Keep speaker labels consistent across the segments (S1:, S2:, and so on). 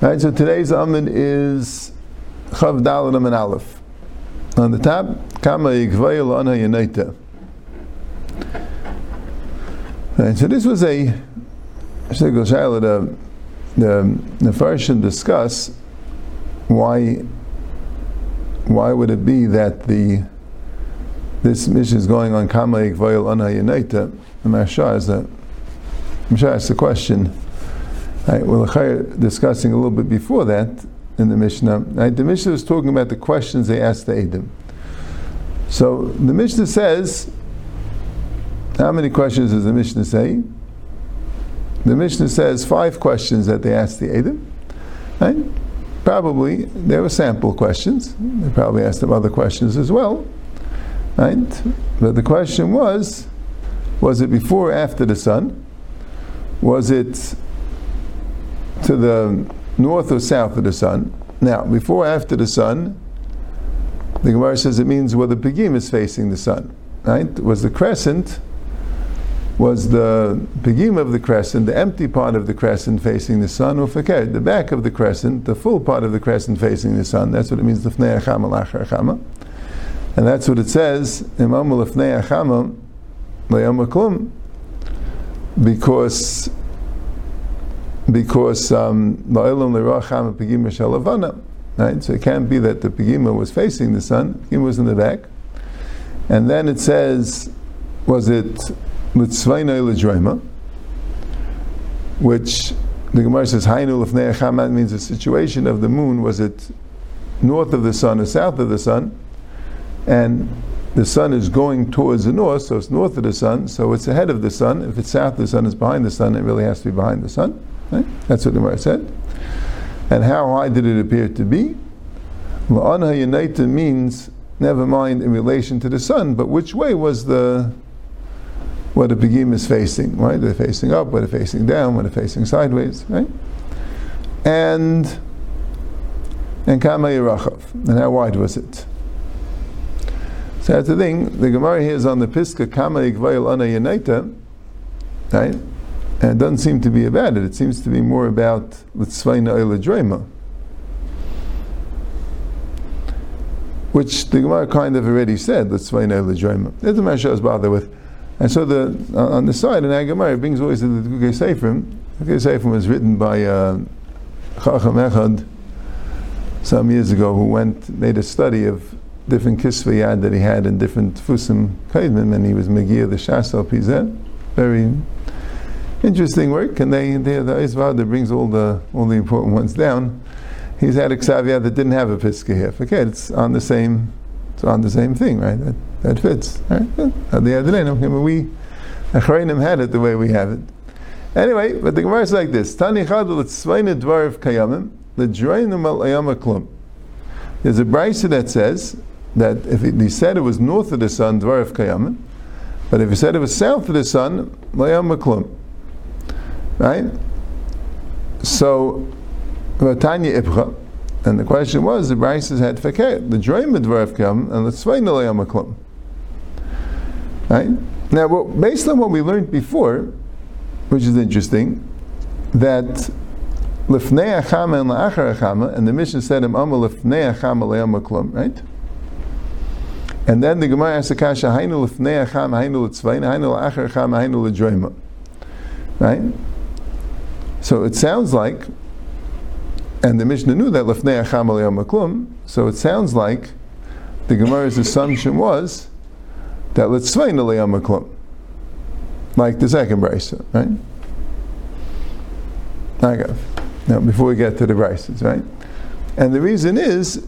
S1: Right, so today's Amud is Chav Dalet and Aleph. On the top, Kama Yigvayel Ana Yenaita. Right, so this was a, I should go the the the Farshim discuss why why would it be that the this mission is going on Kama Yigvayel Ana Yenaita? The Maharsha is that Maharsha asks the question. Right, well, discussing a little bit before that in the Mishnah. Right, the Mishnah is talking about the questions they asked the Edom. So the Mishnah says, how many questions does the Mishnah say? The Mishnah says five questions that they asked the Edom. Right? Probably there were sample questions. They probably asked them other questions as well. Right? But the question was, was it before or after the sun? Was it to the north or south of the sun. Now, before after the sun, the Gemara says it means where the Pegim is facing the sun. Right? Was the crescent, was the Pegim of the crescent, the empty part of the crescent facing the sun, or fakir, the back of the crescent, the full part of the crescent facing the sun. That's what it means, Lefnei Achama Achama. And that's what it says, Imam Lefnei Achama, because because um, right? So it can't be that the pegima was facing the sun; pegima was in the back. And then it says, was it litzvaynei ledrema, which the Gemara says "Ha'inul hainu lefnei means the situation of the moon was it north of the sun or south of the sun, and the sun is going towards the north, so it's north of the sun, so it's ahead of the sun. If it's south the sun, it's behind the sun. It really has to be behind the sun. Right? That's what the Gemara said. And how high did it appear to be? La'anha Yanaita means never mind in relation to the sun, but which way was the what the begim is facing, right? They're facing up, what they're facing down, what they're facing sideways, right? And and Kama Yerachav. And how wide was it? So that's the thing. The Gemara here is on the Piska Kama Yigvayil Ana Yanaita, right? And it doesn't seem to be about it. It seems to be more about Litzvayna Eila Drema. Which the Gemara kind of already said, Litzvayna Eila Drema. That's the Maharsha is bothered with. And so the on the side in Agamar it brings always the Dukei Seifrim. Dukei Seifrim was written by uh, Chacham Echad some years ago who went made a study of different kisvayad that he had in different fusim kaidmim and he was Megir the Shasal Pizet. Very interesting work, and they, they the Isvad that brings all the all the important ones down. He's had a Xavier that didn't have a Piska here. Okay, it's on the same it's on the same thing, right? That, that fits. Right? The other we Achrayim had it the way we have it. Anyway, but the Gemara is like this: Tani chadul etzvayne dvarav kayamim ayama klum. There's a brisa that says that if he said it was north of the sun, dvarav kayamim, but if he said it was south of the sun, layama klum. Right? So, Vatanya Ibcha, and the question was, the Bryces had fakir, the Droim Dvarf come, and let's find the Layamaklum. Right? Now, well, based on what we learned before, which is interesting, that Lifnei Achama and La'achar Achama, and the mission said, Im Amma Lifnei Achama Layamaklum, right? And then the Gemara asks the Kasha, Hainu Lifnei Achama, Hainu Litzvain, Hainu La'achar Achama, Hainu L'droima. Right? So it sounds like, and the Mishnah knew that lefnei acham maklum. So it sounds like the Gemara's assumption was that let's letzvein maklum, like the second brisa, right? Now before we get to the brises, right? And the reason is,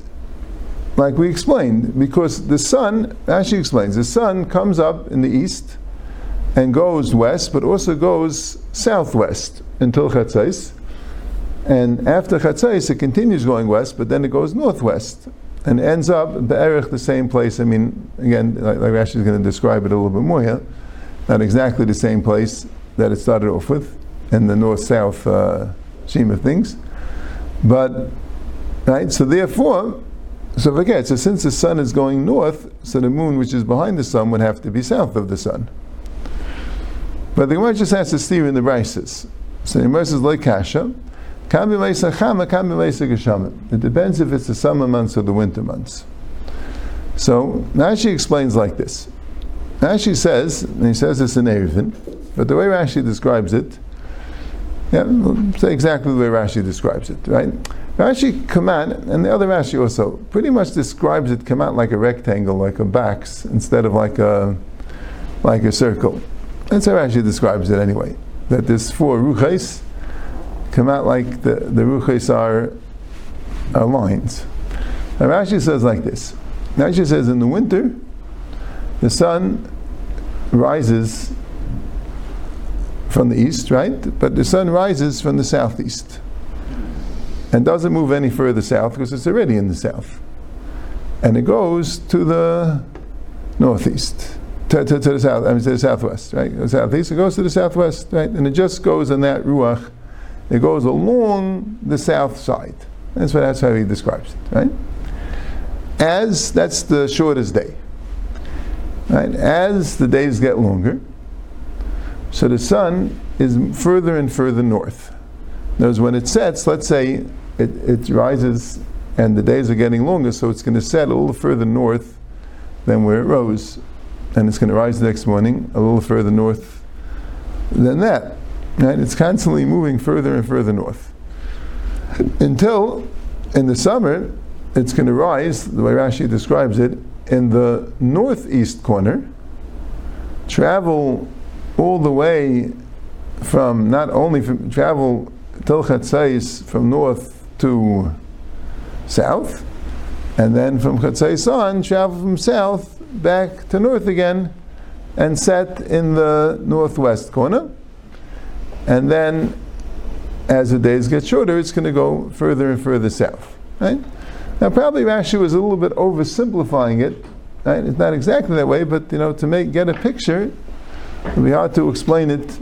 S1: like we explained, because the sun, as she explains, the sun comes up in the east and goes west, but also goes southwest until Chatzais. And after Chatzais, it continues going west, but then it goes northwest and ends up Be'erich the same place. I mean, again, like, like Rashi is going to describe it a little bit more here. Not exactly the same place that it started off with in the north-south uh, scheme of things, but right. So therefore, so forget. So since the sun is going north, so the moon, which is behind the sun, would have to be south of the sun. But the Gemara just has to steer in the brises. So the Gemara says, like kasha. It depends if it's the summer months or the winter months. So Rashi explains like this. Rashi says, and he says this in Eruvin, but the way Rashi describes it, yeah, say exactly the way Rashi describes it, right? Rashi command, and the other Rashi also, pretty much describes it come out like a rectangle, like a box, instead of like a like a circle. That's how Rashi describes it anyway. That there's four come out like the, the ruches are, are lines. And Rashi says like this. Rashi says in the winter, the sun rises from the east, right? But the sun rises from the southeast and doesn't move any further south because it's already in the south. And it goes to the northeast, to, to, to the south, I mean to the southwest, right? The southeast, it goes to the southwest, right? And it just goes in that ruach, it goes along the south side. That's, what, that's how he describes it, right? As that's the shortest day. Right? As the days get longer, so the sun is further and further north. Notice when it sets, let's say it, it rises and the days are getting longer, so it's going to set a little further north than where it rose. And it's going to rise the next morning a little further north than that. Right? It's constantly moving further and further north. Until in the summer, it's going to rise, the way Rashi describes it, in the northeast corner, travel all the way from not only from travel till Chatzais from north to south, and then from Chatzais on travel from south back to north again, and set in the northwest corner, and then as the days get shorter, it's going to go further and further south. Right? Now, probably Rashi was a little bit oversimplifying it. Right? It's not exactly that way, but you know, to make get a picture, it'll be hard to explain it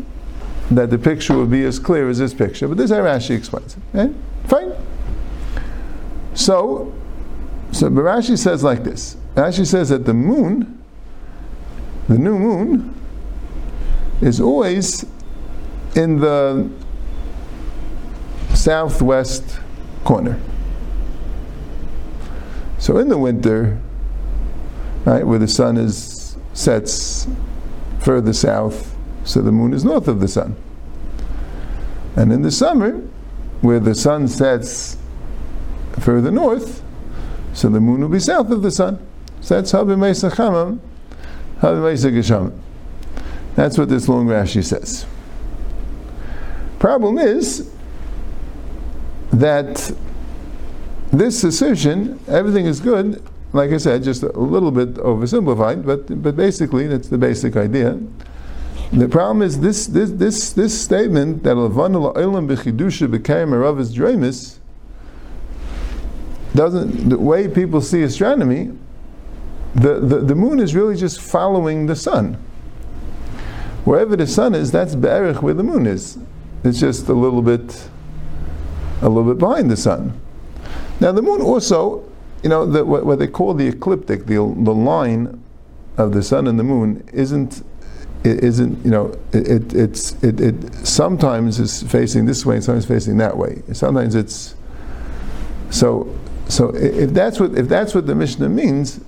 S1: that the picture would be as clear as this picture. But this is how Rashi explains it. Right? Fine. So, so Rashi says like this. Rashi says that the moon, the new moon, is always in the southwest corner. So in the winter, right, where the sun is sets further south, so the moon is north of the sun. And in the summer, where the sun sets further north, so the moon will be south of the sun. So that's Habimei That's what this long Rashi says. Problem is that this assertion, everything is good, like I said, just a little bit oversimplified, but, but basically that's the basic idea. The problem is this this this, this statement that Olam b'chidusha b'kayim aravas dremis doesn't the way people see astronomy, the, the, the moon is really just following the sun. Wherever the sun is, that's Be'erich where the moon is. It's just a little bit a little bit behind the sun. Now the moon also, you know, the, what, what, they call the ecliptic, the, the line of the sun and the moon isn't it isn't you know it, it it's it, it sometimes is facing this way and sometimes facing that way. Sometimes it's so so if that's what if that's what the Mishnah means,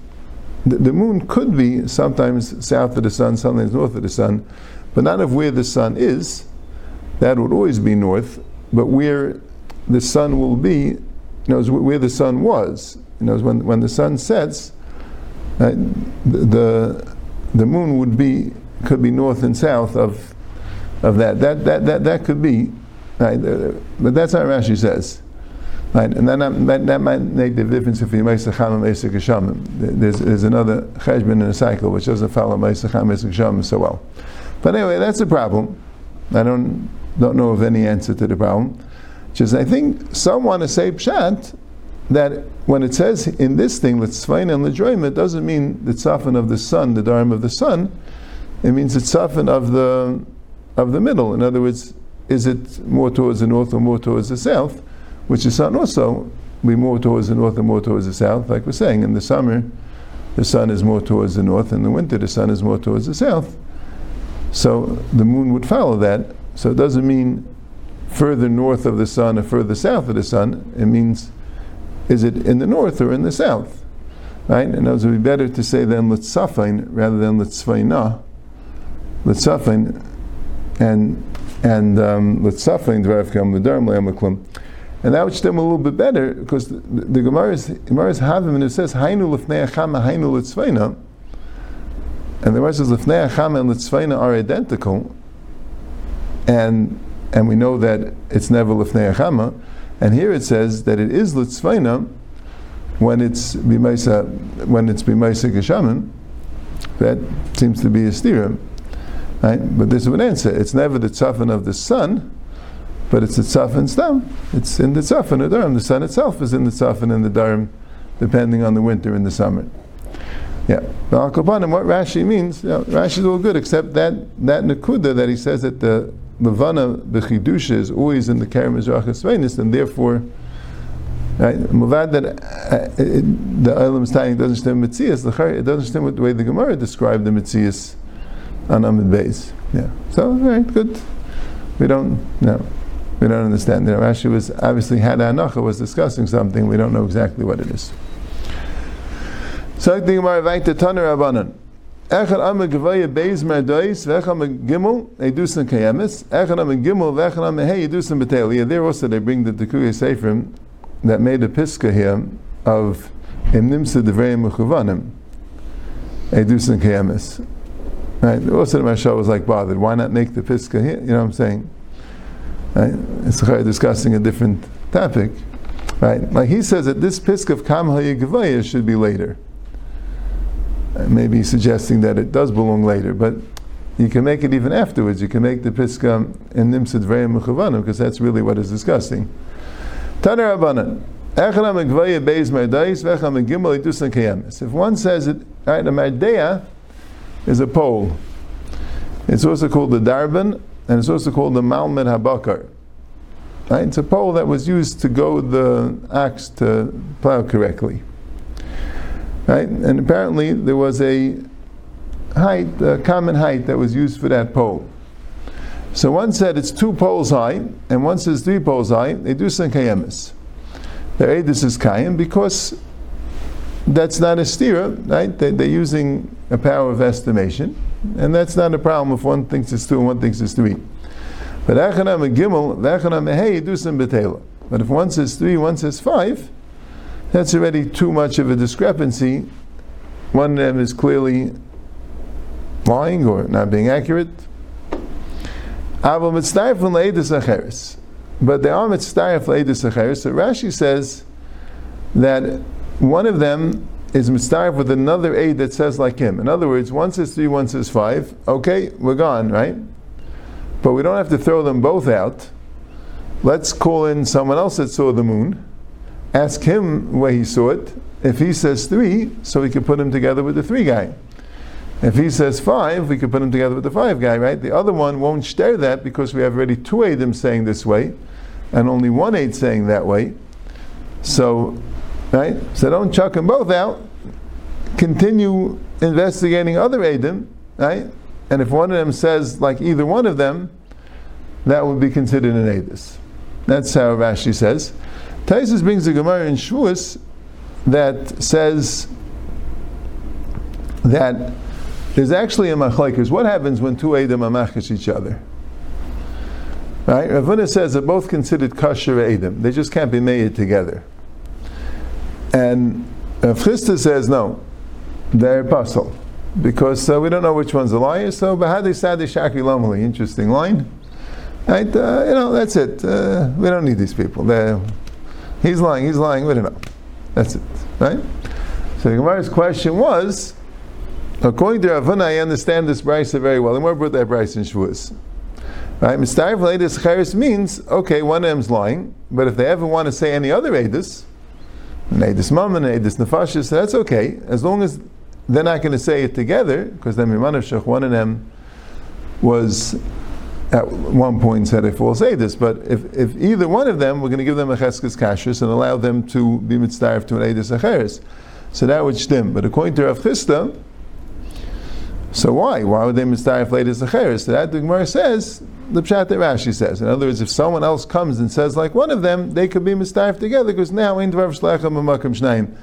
S1: the, the moon could be sometimes south of the sun, sometimes north of the sun, but not of where the sun is. That would always be north, but where the sun will be knows where the sun was. You knows when when the sun sets, uh, the the moon would be could be north and south of of that. That that that, that could be, right? Uh, but that's how Rashi says. Right, and then that, that might make the difference if you make secham and mesek geshamim. There's, there's another cheshbon in a cycle which doesn't follow mesek geshamim so well. But anyway, that's the problem. I don't don't know of any answer to the problem. Just I think some want to say pshat that when it says in this thing l'tzvain and l'droim, it doesn't mean the tzafin of the sun, the dharm of the sun. It means the tzafin of the of the middle. In other words, is it more towards the north or more towards the south? Which the sun also be more towards the north and more towards the south. Like we're saying, in the summer, the sun is more towards the north, and in the winter, the sun is more towards the south. So the moon would follow that. So it doesn't mean further north of the sun or further south of the sun. It means is it in the north or in the south? Right? And it would be better to say then litzafin rather than litzvaina. Litzafin and and um, litzafin dvarafkam l'darm le'amaklum. And that would stem a little bit better because the, the, the Gemara's Gemara's havim and it says hainu lefnei achama hainu litzvaina. And the Gemara says lefnei achama and litzvaina are identical. And and we know that it's never lefnei achama. And here it says that it is litzvaina when it's bimaisa when it's bimaisa geshamim. That seems to be a stira, right? But this is an answer. It's never the tzafin of the sun, but it's the tzafin stam. It's in the tzafin the The sun itself is in the tzafin and the darim, depending on the winter and the summer. Yeah, but al what Rashi means, you know, Rashi is all good except that that nakuda that he says that the Levana b'chidusha is always in the Kerem Mizrach and therefore, right, that uh, the Olam Tanya doesn't understand Mitzias, it doesn't understand the way the Gemara described the Mitzias on Amud Beis. Yeah, so right, good. We don't no, we don't understand. Know, Rashi was obviously had Anacha was discussing something. We don't know exactly what it is. So the Gemara weiter Taner Rabbanan. Echad am gevaya beis merdois, vecham gimel, edusin kayemis, echad am gimel, vechad am hey edusin betel. Yeah, there also they bring the Dekuye Seifrim that made a piska here of im nimsa devrei mechuvanim, edusin kayemis. Right, also Mashal was like bothered, why not make the piska here? You know what I'm saying? Right? It's discussing a different topic. Right? Like he says that this pisk of Kam HaYigvaya should be later uh, maybe suggesting that it does belong later, but you can make it even afterwards. You can make the piska um, in nimsid v'rei mechuvanim because that's really what is discussing. Taner Rabbanan. If one says it, right, a mardeya is a pole. It's also called the darban, and it's also called the malmed habakar. Right? It's a pole that was used to go the axe to plow correctly. Right? And apparently there was a height, a common height that was used for that pole. So one said it's two poles high, and one says three poles high. They do some kayemis. The edus is kayim because that's not a stira, right? They, are using a power of estimation, and that's not a problem if one thinks it's two and one thinks it's three. But achanam gimel, achanam hey, do some betela. But if one says three, one says five, that's already too much of a discrepancy. One of them is clearly lying or not being accurate. But they are acheres. So Rashi says that one of them is mitzdarif with another aid that says like him. In other words, one says three, one says five. Okay, we're gone, right? But we don't have to throw them both out. Let's call in someone else that saw the moon ask him where he saw it. If he says three, so we can put him together with the three guy. If he says five, we can put him together with the five guy, right? The other one won't share that because we have already two Adim saying this way, and only one Aid saying that way. So, right? So don't chuck them both out. Continue investigating other Adim, right? And if one of them says like either one of them, that would be considered an Adis. That's how Rashi says. Taisus brings a Gemara in Shavuos that says that there's actually a machlekes. What happens when two Edom amachish each other? Right? Rav Huna says they're both considered kosher Edom. They just can't be made together. And Chisda says no, they're puzzle because uh, we don't know which one's a liar. So bahadi sadi shaki lomali. Interesting line. Right? Uh, you know that's it. Uh, we don't need these people. They're He's lying, he's lying, we don't know. That's it. Right? So the Gemara's question was, according to Rav Huna, I understand this brisa very well. And where brought that brisa in Shavuos? Right? Mistarif Leidus Charis means, okay, one of them's lying, but if they ever want to say any other Edis, Edis Mammon, Edis Nefashis, that's okay, as long as they're not going to say it together, because then Mimanavshach, one of them was at one point said we'll say this, but if, if either one of them, we're going to give them a cheskes kashrus and allow them to be mitzdarif to an edis acheres. So that would stem. But according to Rav Chisda, So why? Why would they mistarif later Zacheris? So that the Gemara says, the Pshat that Rashi says. In other words, if someone else comes and says like one of them, they could be mistarif together because now in Dvar Shlecham Mamakam Shnaim.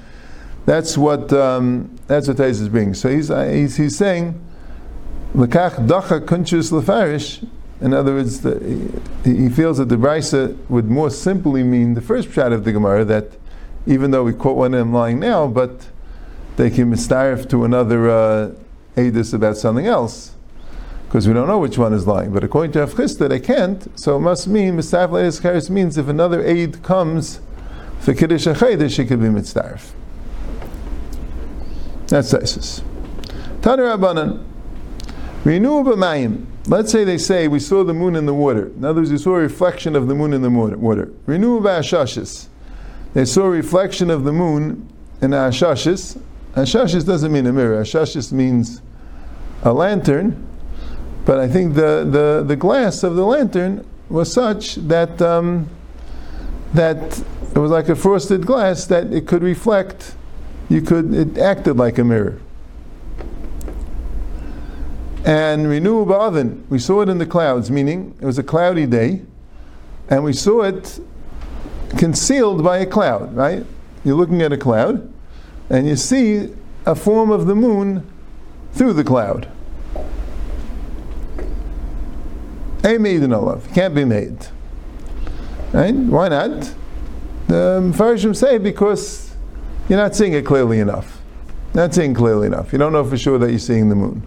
S1: That's what um, that's what Taiz is bringing. So he's, uh, he's, he's saying, Lekach dacha kunchus lefarish. In other words, the, he, he feels that the Brisa would more simply mean the first pshat of the Gemara that even though we quote one of them lying now, but they can mistarif to another uh, Adis about something else because we don't know which one is lying. But according to Rav Chisda, they can't, so it must mean mistarif le'edis means if another aid comes for Kiddush HaChedesh, she could be mitzdarif. That's ISIS. Tana Rabbanan. Renew b'mayim. Let's say they say we saw the moon in the water. In other words, we saw a reflection of the moon in the water. Renew b'ashashis. They saw a reflection of the moon in ashashis. Ashashis doesn't mean a mirror. Ashashis means a lantern. But I think the, the, the glass of the lantern was such that um, that it was like a frosted glass that it could reflect. You could it acted like a mirror. And renew oven, we saw it in the clouds, meaning it was a cloudy day, and we saw it concealed by a cloud, right? You're looking at a cloud, and you see a form of the moon through the cloud. A made in Olaf, can't be made. Right? Why not? The um, Mepharshim say because you're not seeing it clearly enough. Not seeing clearly enough. You don't know for sure that you're seeing the moon.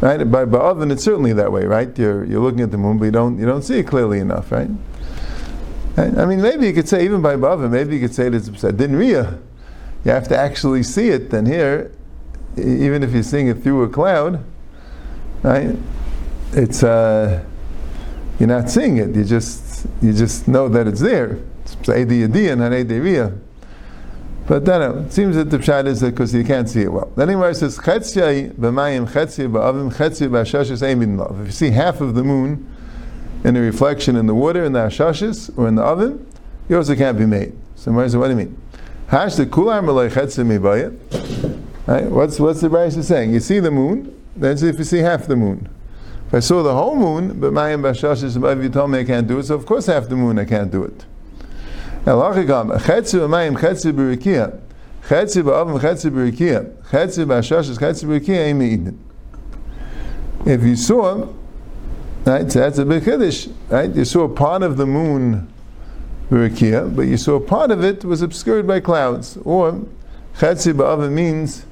S1: Right? By Ba'avin, it's certainly that way, right? You're, you're looking at the moon, but you don't, you don't see it clearly enough, right? I mean, maybe you could say, even by Ba'avin, maybe you could say it's Dinriya. You have to actually see it, then here, even if you're seeing it through a cloud, right? It's, uh, you're not seeing it, you just, you just know that it's there. It's Yadiyah, not but then it seems that the pshat is because you can't see it well. Then he says, Chetzia b'mayim chetzia ba'avim chetzia b'ashashis eimin love. If you see half of the moon in a reflection in the water, in the ashashis, or in the oven, yours can't be made. So what do you mean? Hash the kular malay chetzia mibayit. Right? What's, what's the Brisa saying? You see the moon, that's if you see half the moon. If I saw the whole moon, but mayim b'ashashis, if you told me I can't do it, so of course half the moon I can't do it. If you saw, right, so that's a big kiddush, right? You saw part of the moon but you saw part of it was obscured by clouds. Or chetzi means,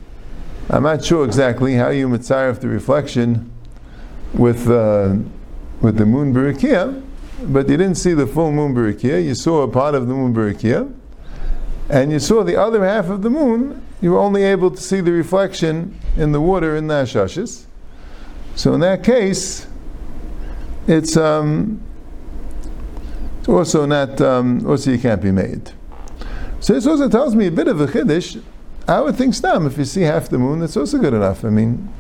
S1: I'm not sure exactly how you mitzaref the reflection with uh, with the moon b'rikia, but you didn't see the full moon barakia. You saw a part of the moon barakia, and you saw the other half of the moon. You were only able to see the reflection in the water in the ashashis. So in that case, it's um, it's also not um, also you can't be made. So this also tells me a bit of a chiddush. I would think stam if you see half the moon, that's also good enough. I mean,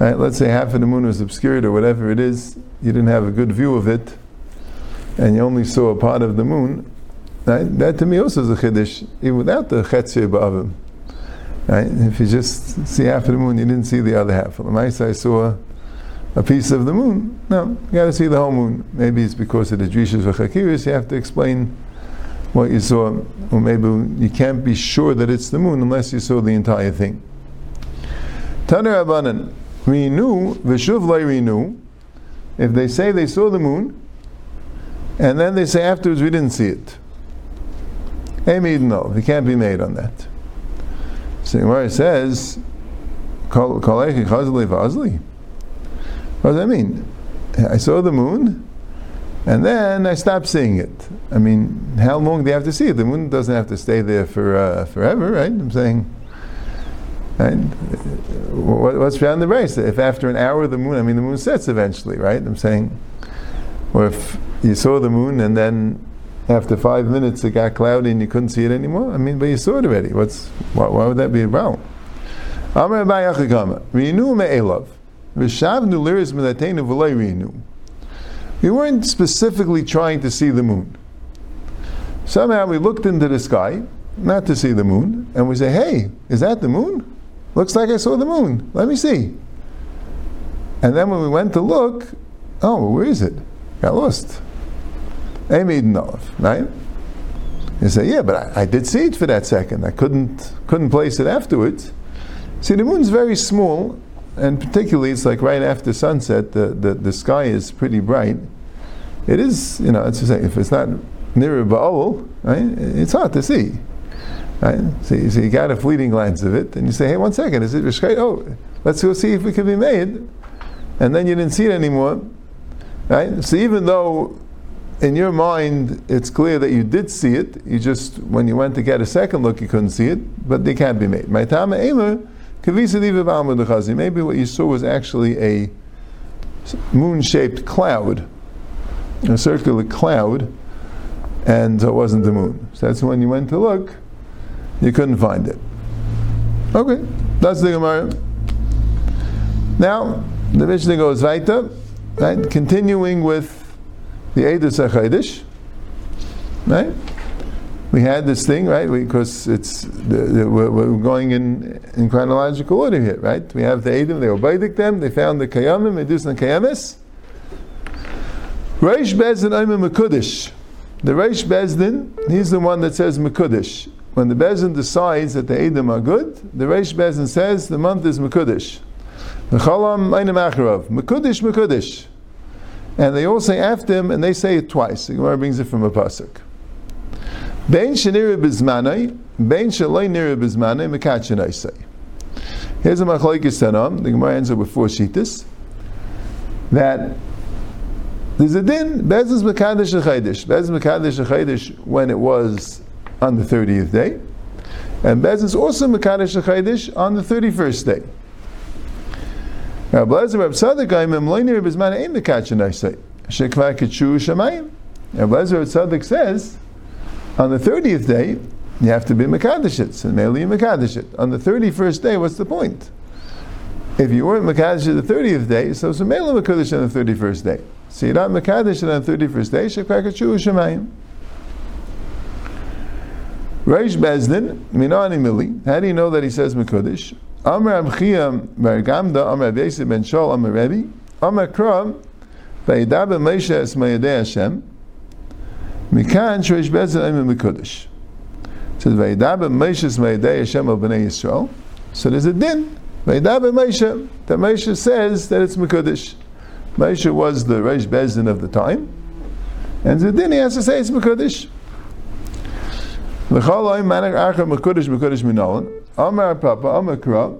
S1: right, let's say half of the moon was obscured or whatever it is, you didn't have a good view of it and you only saw a part of the moon, right? that to me also is a chiddush, even without the chetzir ba'avim. Right? If you just see half of the moon, you didn't see the other half. I saw a piece of the moon. No, you got to see the whole moon. Maybe it's because of the drishas v'chakiris. You have to explain what you saw, or maybe you can't be sure that it's the moon unless you saw the entire thing. Taner Abanan, renew v'shuv renew. If they say they saw the moon, and then they say afterwards, we didn't see it. Amid no, it can't be made on that. So Gemara says, What does that mean? I saw the moon, and then I stopped seeing it. I mean, how long do you have to see it? The moon doesn't have to stay there for uh, forever, right? I'm saying. Right? Uh, what's beyond the race? If after an hour the moon, I mean, the moon sets eventually, right? I'm saying, or if you saw the moon and then after five minutes it got cloudy and you couldn't see it anymore? I mean, but you saw it already. What's why, why would that be a problem? We weren't specifically trying to see the moon. Somehow we looked into the sky, not to see the moon, and we say, hey, is that the moon? Looks like I saw the moon. Let me see. And then when we went to look, oh, where is it? Got lost. Amy know, right? You say, yeah, but I, I, did see it for that second. I couldn't couldn't place it afterwards. See, the moon's very small, and particularly it's like right after sunset. The, the, the sky is pretty bright. It is, you know, it's say if it's not near a Baal, right? It's hard to see. Right? So, you, so you got a fleeting glance of it, and you say, hey, one second, is it Rishkai? Oh, let's go see if it can be made. And then you didn't see it anymore. Right? So even though in your mind it's clear that you did see it, you just, when you went to get a second look, you couldn't see it, but they can't be made. Maybe what you saw was actually a moon shaped cloud, a circular cloud, and it wasn't the moon. So that's when you went to look, you couldn't find it. Okay, that's the Gemara. Now, the Mishnah goes weiter, right? Continuing with the Eidos HaChadosh, right? We had this thing, right? Because it's the, the, we're, we're, going in, in chronological order here, right? We have the Eidim, they obeyed them, they found the Kayamim, Medus and Kayamis. Reish Bezdin Oimim Mekudish. The Reish Bezdin, he's the one that says Mekudish when the Bezin decides that the Edom are good, the Reish Bezin says the month is Mekudish. Mechalam Einim Acharav. Mekudish, Mekudish. And they all say after him, and they say it twice. The Gemara brings it from a pasuk. Bein shenira bizmanai, bein shaloi nira bizmanai, say. Here's a machlokes tanam. The Gemara ends up with four shitas. That there's a din. Bezos mekadesh chaydish. Bezos mekadesh chaydish when it was on the 30th day. And Bez is also Mekadesh Chaydish on the 31st day. Now, Blazer Reb Tzaddik, I'm Emloini Reb Zman Ein Mekadesh I say. Shekva Kitshu Shemayim. And Blazer Reb Tzaddik says, on the 30th day, you have to be Mekadesh it. So, Meli Mekadesh it. On the 31st day, what's the point? If you weren't Mekadesh the 30th day, so it's a Mela Mekadesh on the 31st day. So you're not Mekadesh on the 31st day, Shekva Kitshu Shemayim. Reish Bezdin, Minani Mili. How do you know that he says Mekudish? Amr Amchiyam Bergamda, Amr Abyesid Ben Shol, Amr Rebbe, Amr Kram, Vayidab Moshe Es Hashem, Mikan Shreish Bezdin Amr Mekudish. It says Vayidab Moshe Es Mayadei Hashem of Bnei Yisrael. So there's a din. Vayidab Moshe, that Moshe says that it's Mekudish. Moshe was the Reish Bezdin of the time, and the din he has to say it's Mekudish. Oim manak acher mekudish mekudish minolan. Amar papa, amar kra.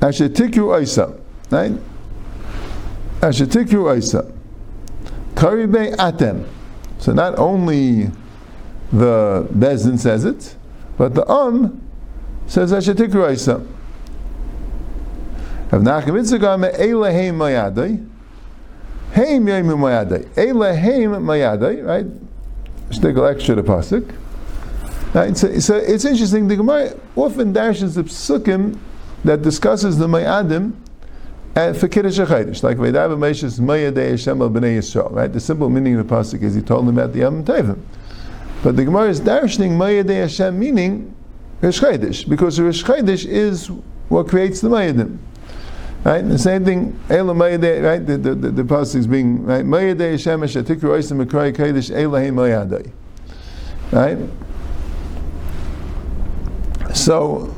S1: Ashetiku oisa. Right? Oisa. Atem. So not only the Bezdin says it, but the Um says tikru oisa. Rav Nachum Yitzchak me Elohim mayadai. Heim yaimu mayadai. Mayadai, right? Shtigl extra the pasuk. Right, so, so it's interesting. The Gemara often dashes the psukim that discusses the Mayadim and for Kiddush HaChadosh, like Veidav Meshes Mayadei Hashem al Bnei Yisrael. Right, the simple meaning of the pasuk is he told them about the Yom Tevim. But the Gemara is dashing Mayadei Hashem meaning Rish because Rish is what creates the Mayadim. Right? The same thing, Ela Mayadei, right? The, the, the, the is being, right? Mayadei Hashem Asher Tikru Oisim Mekrai Kodesh Elohim Mayadei. Right? So,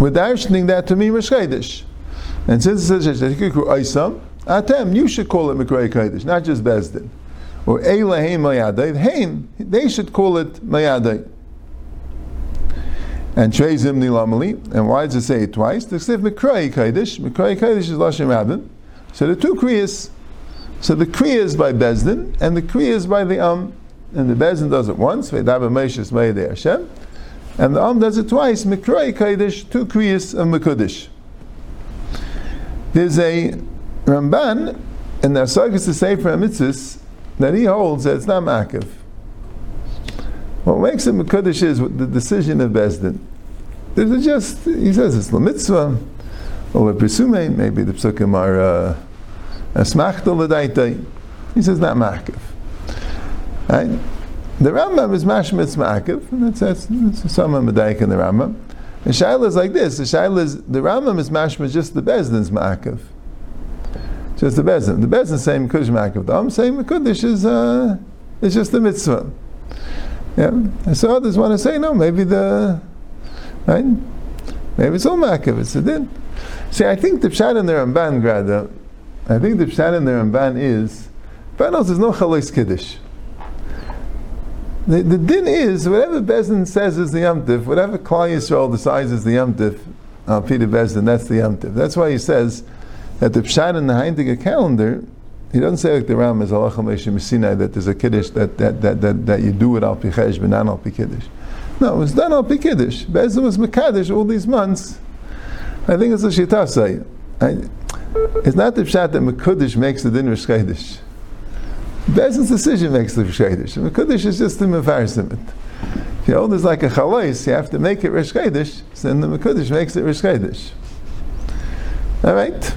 S1: we're darshaning that to me Rosh And since it says Asher Tikru Oisim, Atem, you should call it Mekrai Kodesh, not just Bezdin. Or Elohim Mayadei, Haim, they should call it Mayadei and Trezim Nilamali. And why does it say it twice? The Ksiv Mikrai Kaidish. Mikrai Kaidish is Lashim Rabin. So the two Kriyas. So the Kriya is by Bezdin, and the Kriya is by the Am. And the Bezdin does it once, Vedaba Meshes Meidei Hashem. And the Am does it twice, Mikrai Kaidish, two Kriyas of Mekudish. There's a Ramban in the Asagis to say for Mitzvahs that he holds that it's not Makiv. What makes it Mekudesh is the decision of Bezdin. There's just, he says it's the mitzvah, or presume maybe the psukim are uh, a smachta l'daita. He says not makiv. Right? the Rambam is mashmitz ma'akiv, and that's, that's, that's some medayik in the Rambam. The Shaila is like this. The Shaila is, the Rambam is mashmitz just the Bezdin's ma'akiv. Just the Bezdin. The Bezdin saying Mekudish ma'akiv. The Am saying Mekudish is, uh, is just the mitzvah. Yeah. So others want to say, no, maybe the, right? Maybe it's all ma'akiv, it's a din. See, I think the Pshat in the Ramban, Grada, I think the Pshat in the Ramban is, Banos is no Chalois Kiddush. The, the din is, whatever Bezdin says is the Yamtiv, whatever Klal Yisrael decides is the Yamtiv, uh, Peter Bezdin, that's the Yamtiv. That's why he says that the Pshat in the Heintiger calendar, he doesn't say like the Ram is Allah Sinai that there's a Kiddush that, that, that, that, that you do it al Pichesh, but not al Kiddush. No, it was done al Kiddush. Bezdin was Mekadesh all these months. I think it's a Shita say. It's not the Pshat that Mekudish makes the din Rish Bezdin's decision makes the Shadish. The Kaddish is just the Mefarsim it. If you hold this like a Chalais, you have to make it reshkaidish, so then the Mekudish makes it reshkaidish. All right?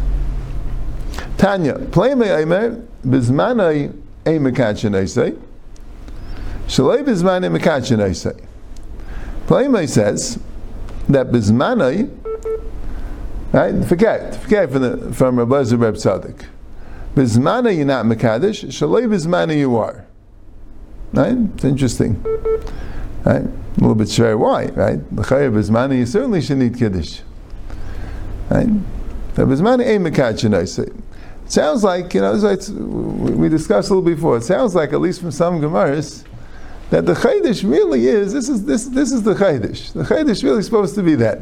S1: Tanya, play me Eimer, Bizmanai Ei Mekachin Eisei, Shalei Bizmanai Mekachin. Play me says that Bizmanai, right, forget, forget from, the, from Rabbi Zereb Tzaddik. Bizmana you're not Mekadesh, Shalei Bizmana you are. Right? It's interesting. Right? A little bit sure why, right? L'chayr Bizmana you certainly should need Kiddush. Right? The Bizmana ain't Mekadesh It sounds like, you know, like we discussed a little before, it sounds like, at least from some Gemaras, that the Chaydish really is, this is, this, this is the Chaydish. The Chaydish really supposed to be that.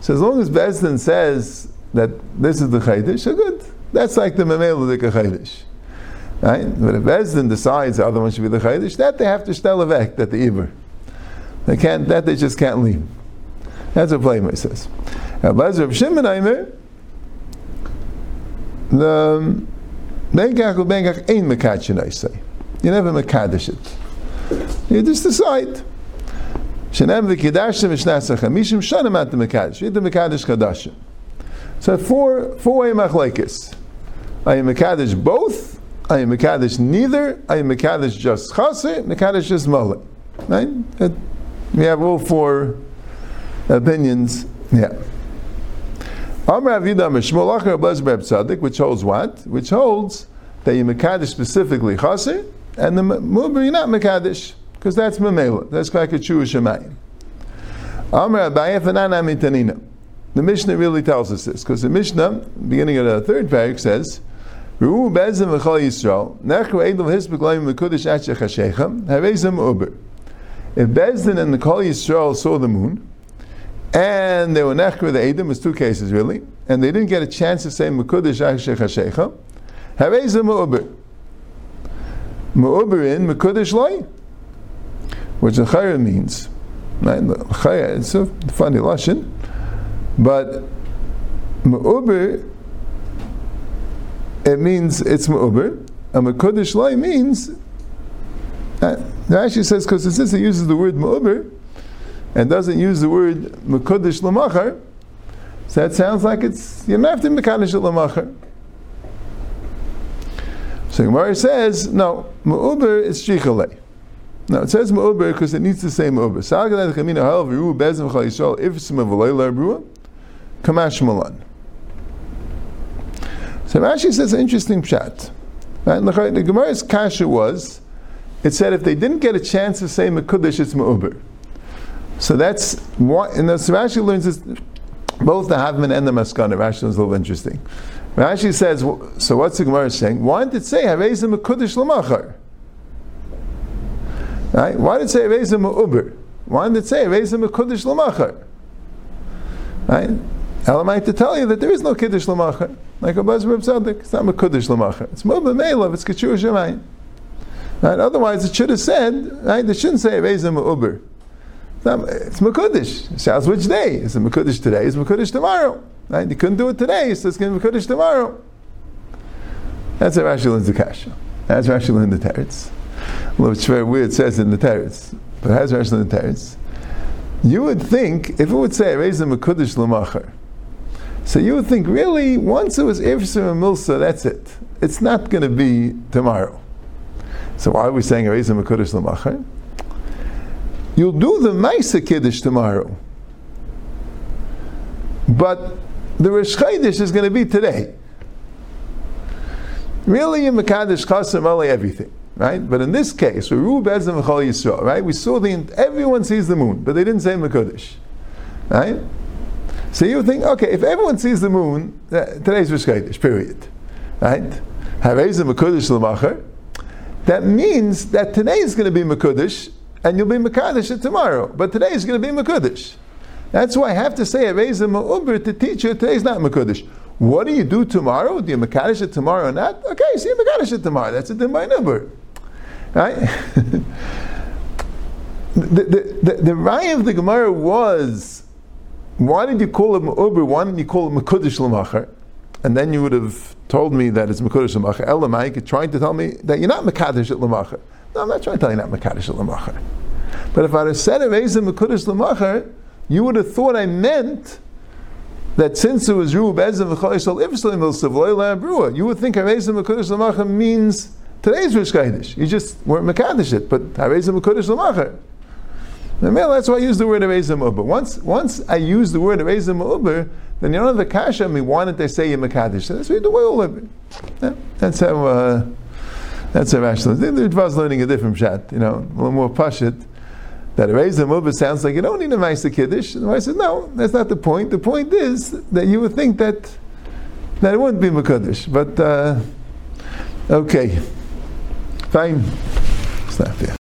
S1: So as long as Bezdin says that this is the Chaydish, so good. That's like the the Chaydish. Right? But if Bezdin decides the other one should be the Chaydish, that they have to stel avek, that the Iber. They can't, that they just can't leave. That's what Playmer says. Now, of Shimon Aimer, the Benkach or Benkach ain't Mekachin, I say. You never Mekadesh it. You just decide. Shenem v'kedashim v'shnasach hamishim shanim at the Mekadesh. You the Mekadesh kadashim. So four, four way machlekes. I am Mekadesh both, I am Mekadesh neither, I am Mekadesh just Chaser, Mekadesh just Mullah. Right? We have all four opinions. Yeah. Amr Avidam Shmuel Acher Tzadik, which holds what? Which holds that you Mekadesh specifically Chaser, and the Mubri not Mekadesh, because that's Mamela. That's like a Chew Shemayim. Amr Abayef Anana Mitanina. The Mishnah really tells us this, because the Mishnah, beginning of the third parak, says, Ru'u bezim v'chol Yisrael, nechru edel hisbeklayim v'kudish atchech hashechem, uber. If Bezdin and the Kol Yisrael saw the moon, and they were nechru, the Edom, was two cases really, and they didn't get a chance to say Mekudish Ashech Hashechem, Harezim Mu'uber. Mu'uber in Mekudish Loi, which the Chayra means. It's a funny Lashon, but Mu'uber it means it's Ma'uber, and Makodesh Lai means, uh, Rashi says, because since it uses the word Ma'uber, and doesn't use the word Makodesh Lamachar, so that sounds like it's Yemaftim Mekadesh Lamachar. So Gemara says, no, Ma'uber is Shichalei. No, it says Ma'uber because it needs to say Ma'uber. Sa'agadat Kamina Ha'al V'ru Bezim Chal Ifsim Kamash Malan. So Rashi says an interesting pshat. Right? The Gemara's kasha was, it said if they didn't get a chance to say Mekudish, it's Ma'uber. So that's what, and so Rashi learns this, both the Havman and the Maskana. Rashi is a little interesting. Rashi says, so what's the Gemara saying? Why did it say Haveza Mekudish Lamachar? Right? Why did it say Haveza Ma'uber? Why did it say Haveza Mekudish Lamachar? Right? Elamite to tell you that there is no Kiddush Lamachar. Like a Buzz Reb Tzaddik, it's not Mekudish Lamachar. It's Mubba Meilav, it's Kachur Shemayim. Right? Otherwise, it should have said, right? They shouldn't say Evezim Uber. It's Mekudish. It sounds which day? Is it Mekudish today? Is Mekudish tomorrow? Right? You couldn't do it today, so it's going to be Mekudish tomorrow. That's how Rashi learns the Kasha. That's Rashi learned the Teretz. It's very weird, it says in the Teretz. But has Rashi learned the Teretz? You would think, if it would say Evezim Mekudish Lamachar, so you would think, really, once it was Ifsim and Milsa, that's it. It's not going to be tomorrow. So why are we saying Ereizim Akudish Lamachar? You'll do the Maisa Kiddush tomorrow. But the Rosh Chodesh is going to be today. Really, in Mekadesh Chasam only everything, right? But in this case, we Ru Bezim V'chol Yisrael, right? We saw the everyone sees the moon, but they didn't say Mekadesh, right? So you think, okay, if everyone sees the moon, uh, today's Rosh Chodesh, period, right? Havezim Mekadesh L'macher. That means that today is going to be Mekadesh, and you'll be Mekadesh it tomorrow. But today is going to be Mekadesh. That's why I have to say Havezim Ma'uber to teach you today's not Mekadesh. What do you do tomorrow? Do you Makadish it tomorrow or not? Okay, see you Makadish it tomorrow. That's a din number. Right? the, the, the, the Raya of the Gemara was why did you call it Ma'uber? Why didn't you call it Makudish Lamachar? And then you would have told me that it's Makudish Lamachar. Elamai, trying to tell me that you're not Makadish at Lamachar. I'm not trying to tell you not Makadish at Lamachar. But if I had said Eveza Makudish Lamachar, you would have thought I meant that since it was Ru Bezim v'Chayisol Ivslim Ilsiv Brua, you would think Harezim Mekudesh Lamacha means today's Rosh Chodesh. You just weren't Mekadesh it, but Harezim Mekudesh Lamacha. That's why I use the word Harezim Uber. Once, once I use the word Harezim Uber, then you don't have the kasha. I mean, why didn't they say you Mekadesh? That's the way all of it. Yeah, that's how. Uh, that's how rational. The Ritva's learning a different chat. You know, a little more pashit that a Reis Mubah sounds like you don't need a Maisa Kiddush. And I said, no, that's not the point. The point is that you would think that that it wouldn't be Makuddish. But, uh, okay. Fine. Stop there.